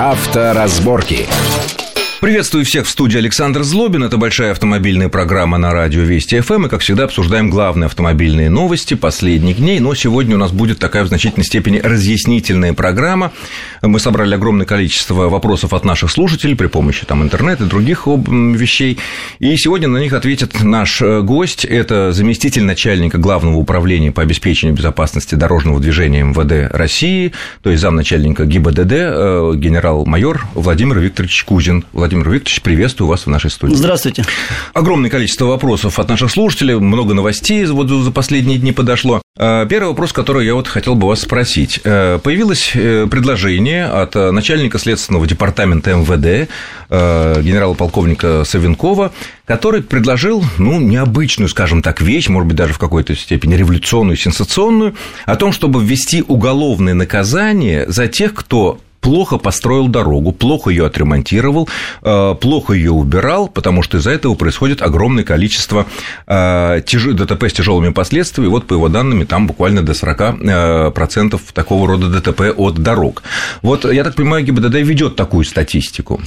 Авторазборки. Приветствую всех в студии Александр Злобин. Это большая автомобильная программа на радио Вести ФМ. И, как всегда, обсуждаем главные автомобильные новости последних дней. Но сегодня у нас будет такая в значительной степени разъяснительная программа. Мы собрали огромное количество вопросов от наших слушателей при помощи там, интернета и других вещей. И сегодня на них ответит наш э, гость. Это заместитель начальника Главного управления по обеспечению безопасности дорожного движения МВД России, то есть замначальника ГИБДД, э, генерал-майор Владимир Викторович Кузин. Владимир Викторович, приветствую вас в нашей студии. Здравствуйте. Огромное количество вопросов от наших слушателей, много новостей вот за последние дни подошло. А, первый вопрос, который я вот хотел бы вас спросить. Э, появилось э, предложение от э, начальника следственного департамента МВД, генерала-полковника Савенкова, который предложил, ну, необычную, скажем так, вещь, может быть, даже в какой-то степени революционную, сенсационную, о том, чтобы ввести уголовное наказание за тех, кто плохо построил дорогу, плохо ее отремонтировал, э, плохо ее убирал, потому что из-за этого происходит огромное количество э, ДТП с тяжелыми последствиями. Вот по его данным, там буквально до 40% э, такого рода ДТП от дорог. Вот я так понимаю, ГИБДД ведет такую статистику.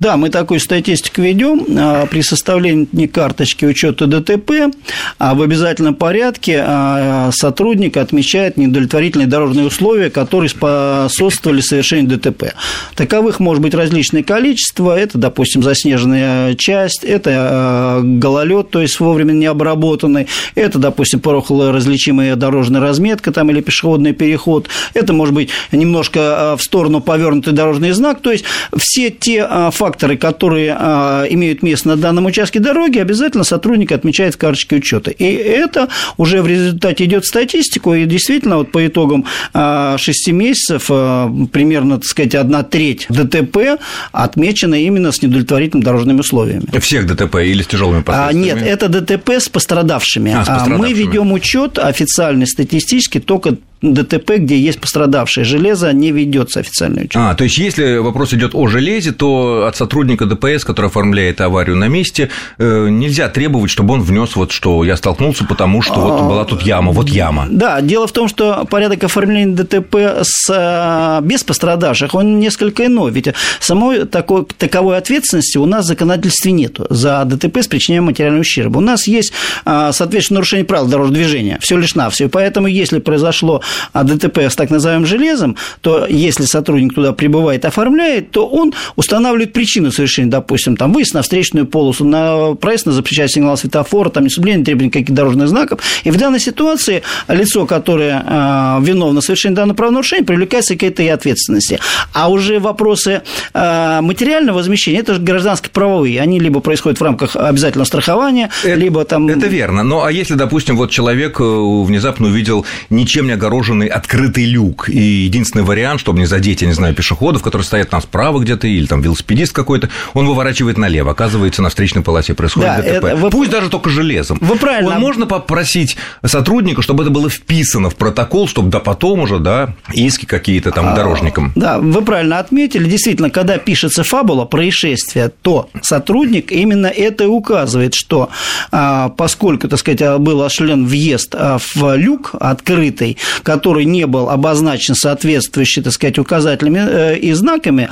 Да, мы такую статистику ведем а, при составлении карточки учета ДТП. А в обязательном порядке а, сотрудник отмечает неудовлетворительные дорожные условия, которые способствовали совершению ДТП. Таковых может быть различное количество. Это, допустим, заснеженная часть, это гололед, то есть вовремя не обработанный, это, допустим, различимая дорожная разметка там, или пешеходный переход, это может быть немножко в сторону повернутый дорожный знак. То есть все те факторы, факторы, которые а, имеют место на данном участке дороги, обязательно сотрудник отмечает в карточке учета. И это уже в результате идет статистику, и действительно вот по итогам а, 6 месяцев а, примерно, так сказать, одна треть ДТП отмечена именно с недовлетворительными дорожными условиями. Всех ДТП или с тяжелыми последствиями? А, нет, это ДТП с пострадавшими. А, с пострадавшими. Мы ведем учет официальный, статистический, только ДТП, где есть пострадавшее железо, не ведется официальный учет. А, то есть, если вопрос идет о железе, то от сотрудника ДПС, который оформляет аварию на месте, э, нельзя требовать, чтобы он внес вот, что я столкнулся, потому что вот была тут яма, вот яма. Да, дело в том, что порядок оформления ДТП с, э, без пострадавших, он несколько иной, ведь самой такой, таковой ответственности у нас в законодательстве нет за ДТП с причинением материального ущерба. У нас есть, э, соответственно, нарушение правил дорожного движения, все лишь на все. Поэтому, если произошло а ДТП с так называемым железом, то если сотрудник туда прибывает, оформляет, то он устанавливает причину совершения, допустим, там, выезд на встречную полосу, на проезд на запрещающий сигнал светофора, там, несоблюдение требований каких-то дорожных знаков. И в данной ситуации лицо, которое э, виновно в совершении данного правонарушения, привлекается к этой ответственности. А уже вопросы э, материального возмещения, это же гражданско-правовые, они либо происходят в рамках обязательного страхования, это, либо там... Это верно. Ну, а если, допустим, вот человек э, внезапно увидел ничем не огороженный огороженный открытый люк. И единственный вариант, чтобы не задеть, я не знаю, пешеходов, которые стоят там справа где-то, или там велосипедист какой-то, он выворачивает налево. Оказывается, на встречной полосе происходит да, ДТП. Это, вы... Пусть даже только железом. Вы правильно. Он можно попросить сотрудника, чтобы это было вписано в протокол, чтобы да потом уже, да, иски какие-то там а, дорожникам. Да, вы правильно отметили. Действительно, когда пишется фабула происшествия, то сотрудник именно это и указывает, что а, поскольку, так сказать, был осуществлен въезд а, в люк открытый, который не был обозначен соответствующими, так сказать, указателями э, и знаками,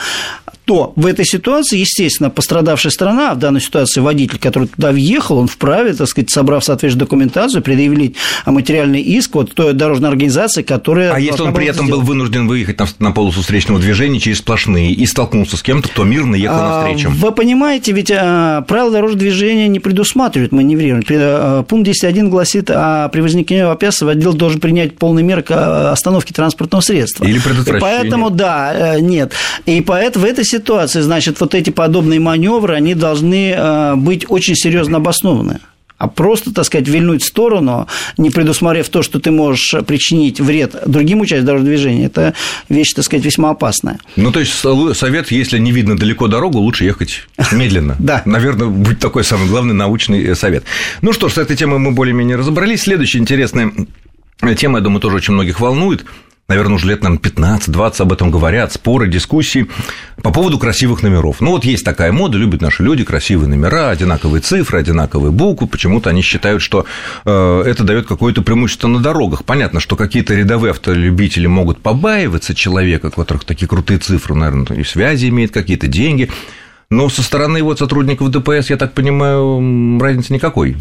то в этой ситуации, естественно, пострадавшая сторона, а в данной ситуации водитель, который туда въехал, он вправе, так сказать, собрав соответствующую документацию, предъявить материальный иск вот той дорожной организации, которая... А если он при этом сделать. был вынужден выехать на, на полосу встречного движения через сплошные и столкнулся с кем-то, кто мирно ехал а, навстречу? Вы понимаете, ведь а, правила дорожного движения не предусматривают маневрирование. А, пункт 10.1 гласит, а при возникновении опасности водитель должен принять полные меры к остановке транспортного средства. Или предотвращение. И поэтому, да, э, нет. И поэтому в этой ситуации ситуации, значит, вот эти подобные маневры, они должны э, быть очень серьезно обоснованы. А просто, так сказать, вильнуть в сторону, не предусмотрев то, что ты можешь причинить вред другим участникам дорожного движения, это вещь, так сказать, весьма опасная. Ну, то есть, совет, если не видно далеко дорогу, лучше ехать медленно. Да. Наверное, будет такой самый главный научный э, совет. Ну что ж, с этой темой мы более-менее разобрались. Следующая интересная тема, я думаю, тоже очень многих волнует. Наверное, уже лет, наверное, 15-20 об этом говорят, споры, дискуссии по поводу красивых номеров. Ну, вот есть такая мода, любят наши люди красивые номера, одинаковые цифры, одинаковые буквы. Почему-то они считают, что э, это дает какое-то преимущество на дорогах. Понятно, что какие-то рядовые автолюбители могут побаиваться человека, у которых такие крутые цифры, наверное, и связи имеет какие-то деньги. Но со стороны вот сотрудников ДПС, я так понимаю, разницы никакой.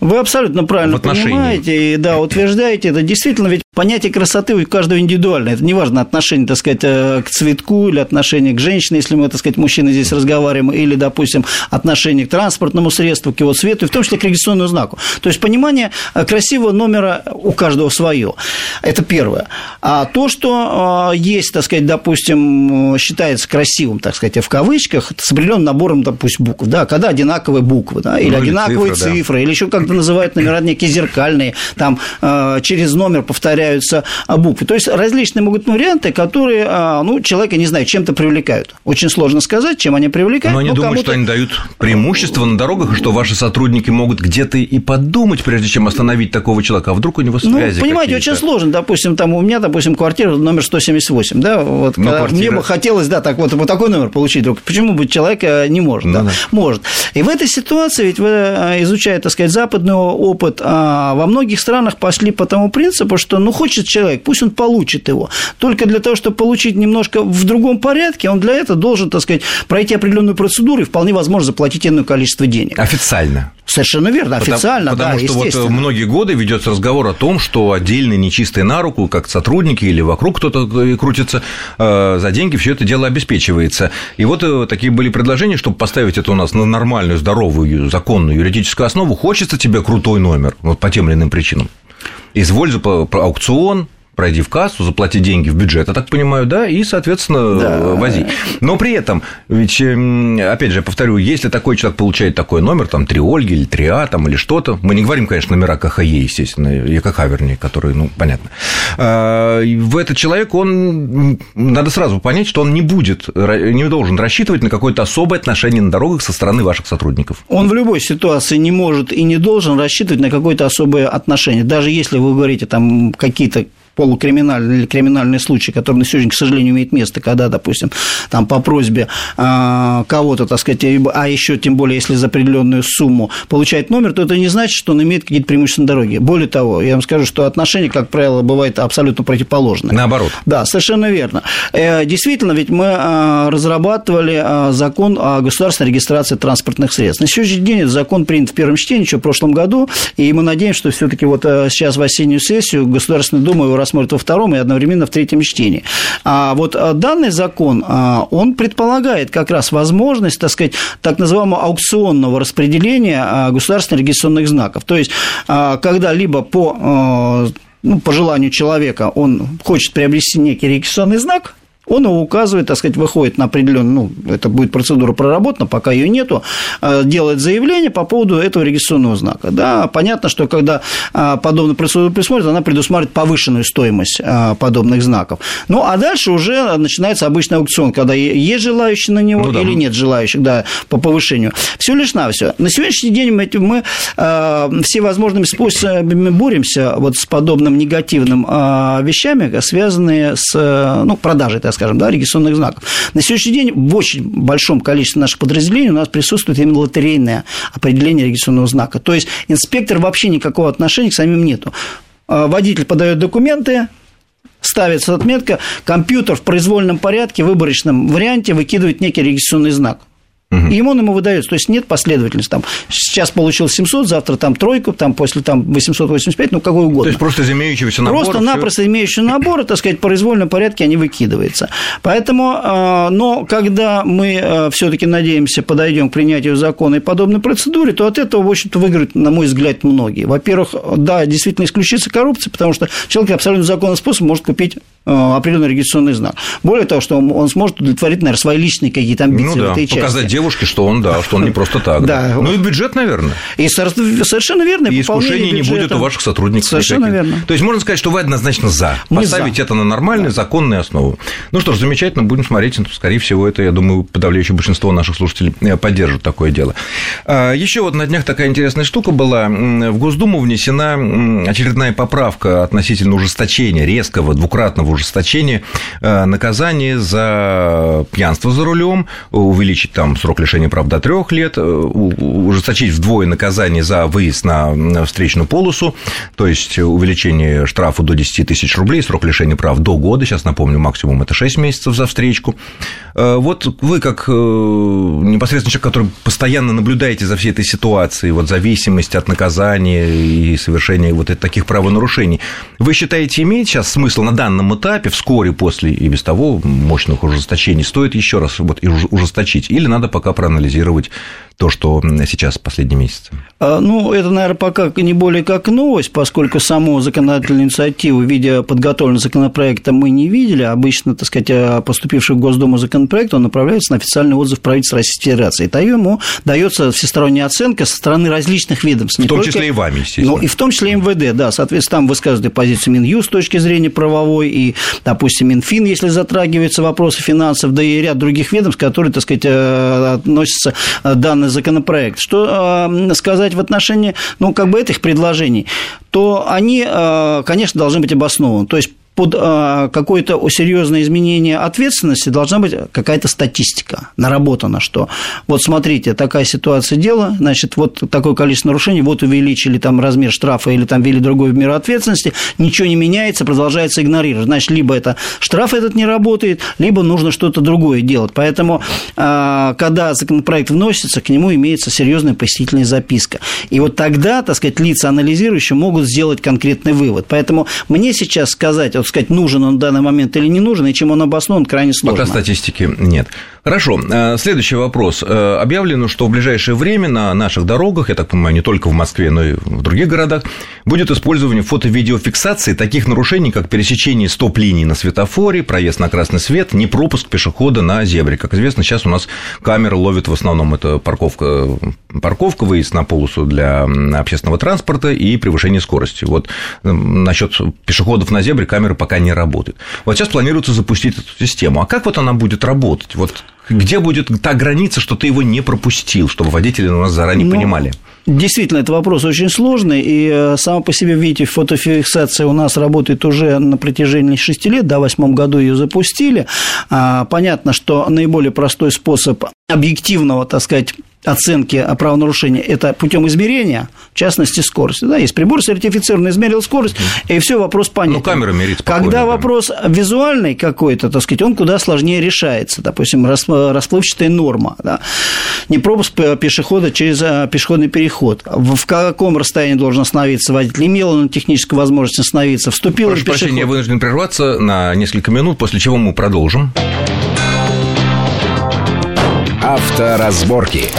Вы абсолютно правильно понимаете и да, утверждаете это. Действительно, ведь понятие красоты у каждого индивидуальное. Это неважно отношение, так сказать, э, к цветку или отношение к женщине, если мы, так сказать, мужчины здесь разговариваем, или, допустим, отношение к транспортному средству, к его цвету, и в том числе к регистрационному знаку. То есть понимание э, красивого номера у каждого свое. Это первое. А то, что э, есть, так сказать, допустим, считается красивым, так сказать, в кавычках, с определенным набором, допустим, букв, да, когда одинаковые буквы, да, или ну, одинаковые цифры, цифры да. или еще как-то называют номера некие зеркальные, там э, через номер повторяются а, буквы. То есть различные могут быть варианты, которые, а, ну, человека, не знаю, чем-то привлекают. Очень сложно сказать, чем они привлекают. Но они думают, что они дают преимущество на дорогах, и что ваши сотрудники могут где-то и подумать, прежде чем остановить такого человека, а вдруг у него ну, связи Ну, понимаете, очень сложно. Допустим, там у меня, допустим, квартира номер 178, да, вот, ну, квартира... мне бы хотелось, да, так вот, вот такой номер получить вдруг. Почему бы человек э, не может, ну, да? да? Может. И в этой ситуации, ведь вы э, изучая, так сказать, западный опыт, а во многих странах пошли по тому принципу, что ну хочет человек, пусть он получит его. Только для того, чтобы получить немножко в другом порядке, он для этого должен, так сказать, пройти определенную процедуру и вполне возможно заплатить иное количество денег. Официально. Совершенно верно, официально, потому, да, Потому что вот многие годы ведется разговор о том, что отдельные нечистые на руку, как сотрудники или вокруг кто-то крутится, э, за деньги все это дело обеспечивается. И вот э, такие были предложения, чтобы поставить это у нас на нормальную, здоровую, законную юридическую основу. Хочется тебе крутой номер, вот по тем или иным причинам. Изволь за аукцион, пройди в кассу, заплати деньги в бюджет, я так понимаю, да, и, соответственно, да. вози. Но при этом, ведь, эм, опять же, я повторю, если такой человек получает такой номер, там, 3 Ольги или 3А, там, или что-то, мы не говорим, конечно, номера КХЕ, естественно, ЕКХ, вернее, которые, ну, понятно. А, в этот человек, он, надо сразу понять, что он не будет, не должен рассчитывать на какое-то особое отношение на дорогах со стороны ваших сотрудников. Он в любой ситуации не может и не должен рассчитывать на какое-то особое отношение, даже если вы говорите там какие-то полукриминальный или криминальный случай, который на сегодня, к сожалению, имеет место, когда, допустим, там по просьбе а, кого-то, так сказать, а еще тем более, если за определенную сумму получает номер, то это не значит, что он имеет какие-то преимущества на дороге. Более того, я вам скажу, что отношения, как правило, бывают абсолютно противоположные. Наоборот. Да, совершенно верно. Э, действительно, ведь мы а, разрабатывали закон о государственной регистрации транспортных средств. На сегодняшний день этот закон принят в первом чтении еще в прошлом году, и мы надеемся, что все-таки вот э, сейчас в осеннюю сессию Государственная Дума его рассмотрит во втором и одновременно в третьем чтении. А вот а, данный закон, а, он предполагает как раз возможность, так сказать, так называемого аукционного распределения а, государственных регистрационных знаков. То есть, когда либо по ну, по желанию человека он хочет приобрести некий регистрационный знак, он его указывает, так сказать, выходит на определенную, ну, это будет процедура проработана, пока ее нету, э, делает заявление по поводу этого регистрационного знака. Да, понятно, что когда э, подобная процедура присмотрит, она предусматривает повышенную стоимость э, подобных знаков. Ну, а дальше уже начинается обычный аукцион, когда есть желающие на него ну, да. или нет желающих, да, по повышению. Все лишь на все. На сегодняшний день мы, мы все возможными способами боремся вот с подобным негативным вещами, связанные с ну, продажей, так скажем, да, регистрационных знаков. На сегодняшний день в очень большом количестве наших подразделений у нас присутствует именно лотерейное определение регистрационного знака. То есть инспектор вообще никакого отношения к самим нету. А, водитель подает документы, ставится отметка, компьютер в произвольном порядке, выборочном варианте выкидывает некий регистрационный знак. Угу. И ему он ему выдается. То есть нет последовательности. Там, сейчас получил 700, завтра там тройку, там после там 885, ну какой угодно. То есть просто из имеющегося набора. Просто-напросто имеющегося набора, так сказать, в произвольном порядке они выкидываются. Поэтому, а, но когда мы а, все-таки надеемся, подойдем к принятию закона и подобной процедуре, то от этого, в общем-то, выиграют, на мой взгляд, многие. Во-первых, да, действительно исключится коррупция, потому что человек абсолютно законным способом может купить определенный регистрационный знак. Более того, что он сможет удовлетворить, наверное, свои личные какие-то амбиции ну, да, в этой части. Показать девушке, что он, да, что он не просто так. Да. Ну и бюджет, наверное. И совершенно верно. И искушений не будет у ваших сотрудников. Совершенно верно. То есть можно сказать, что вы однозначно за. Поставить это на нормальную, законную основу. Ну что ж, замечательно, будем смотреть. Скорее всего, это, я думаю, подавляющее большинство наших слушателей э, поддержит такое дело. А, Еще вот на днях такая интересная штука была. В Госдуму внесена очередная поправка относительно ужесточения, резкого, двукратного в ужесточение наказания за пьянство за рулем, увеличить там срок лишения прав до трех лет, ужесточить вдвое наказание за выезд на встречную полосу, то есть увеличение штрафа до 10 тысяч рублей, срок лишения прав до года, сейчас напомню, максимум это 6 месяцев за встречку. Вот вы как непосредственно человек, который постоянно наблюдаете за всей этой ситуацией, вот зависимость от наказания и совершения вот таких правонарушений, вы считаете, имеет сейчас смысл на данном этапе, вскоре после и без того мощных ужесточений, стоит еще раз вот ужесточить, или надо пока проанализировать то, что сейчас последние месяцы? А, ну, это, наверное, пока не более как новость, поскольку саму законодательную инициативу в виде подготовленного законопроекта мы не видели. Обычно, так сказать, а, поступивший в Госдуму законопроект, он направляется на официальный отзыв правительства Российской Федерации. И ему дается всесторонняя оценка со стороны различных ведомств. В том только... числе и вами, естественно. Ну, и в том числе МВД, да. Соответственно, там высказывают позицию Минюст с точки зрения правовой, и, допустим, Минфин, если затрагиваются вопросы финансов, да и ряд других ведомств, которые, так сказать, э, относятся к данной законопроект. Что э, сказать в отношении, ну, как бы этих предложений, то они, э, конечно, должны быть обоснованы. То есть под а, какое-то серьезное изменение ответственности должна быть какая-то статистика наработана, что вот смотрите, такая ситуация дела, значит, вот такое количество нарушений, вот увеличили там размер штрафа или там ввели другой меру ответственности, ничего не меняется, продолжается игнорировать. Значит, либо это штраф этот не работает, либо нужно что-то другое делать. Поэтому, а, когда законопроект вносится, к нему имеется серьезная посетительная записка. И вот тогда, так сказать, лица анализирующие могут сделать конкретный вывод. Поэтому мне сейчас сказать, вот сказать, нужен он в данный момент или не нужен, и чем он обоснован, крайне сложно. Пока статистики нет. Хорошо. Э, следующий вопрос. Э, объявлено, что в ближайшее время на наших дорогах, я так понимаю, не только в Москве, но и в других городах, будет использование фото-видеофиксации таких нарушений, как пересечение стоп-линий на светофоре, проезд на красный свет, не пропуск пешехода на зебре. Как известно, сейчас у нас камеры ловят в основном это парковка, парковка выезд на полосу для общественного транспорта и превышение скорости. Вот насчет пешеходов на зебре камеры пока не работают. Вот сейчас планируется запустить эту систему. А как вот она будет работать? Вот где будет та граница, что ты его не пропустил, чтобы водители у нас заранее ну, понимали? Действительно, это вопрос очень сложный, и э, сама по себе, видите, фотофиксация у нас работает уже на протяжении 6 лет, в восьмом году ее запустили. А, понятно, что наиболее простой способ объективного, так сказать, оценки правонарушения – это путем измерения, в частности, скорости. Да, есть прибор сертифицированный, измерил скорость, и все, вопрос понятен. Ну, камера мерит Когда вопрос визуальный какой-то, так сказать, он куда сложнее решается. Допустим, расплывчатая норма, да, не пропуск пешехода через а, пешеходный переход. В каком расстоянии должен остановиться водитель? Имел он техническую возможность остановиться? Вступил Прошу пешеход? прощения, я вынужден прерваться на несколько минут, после чего мы продолжим. Авторазборки.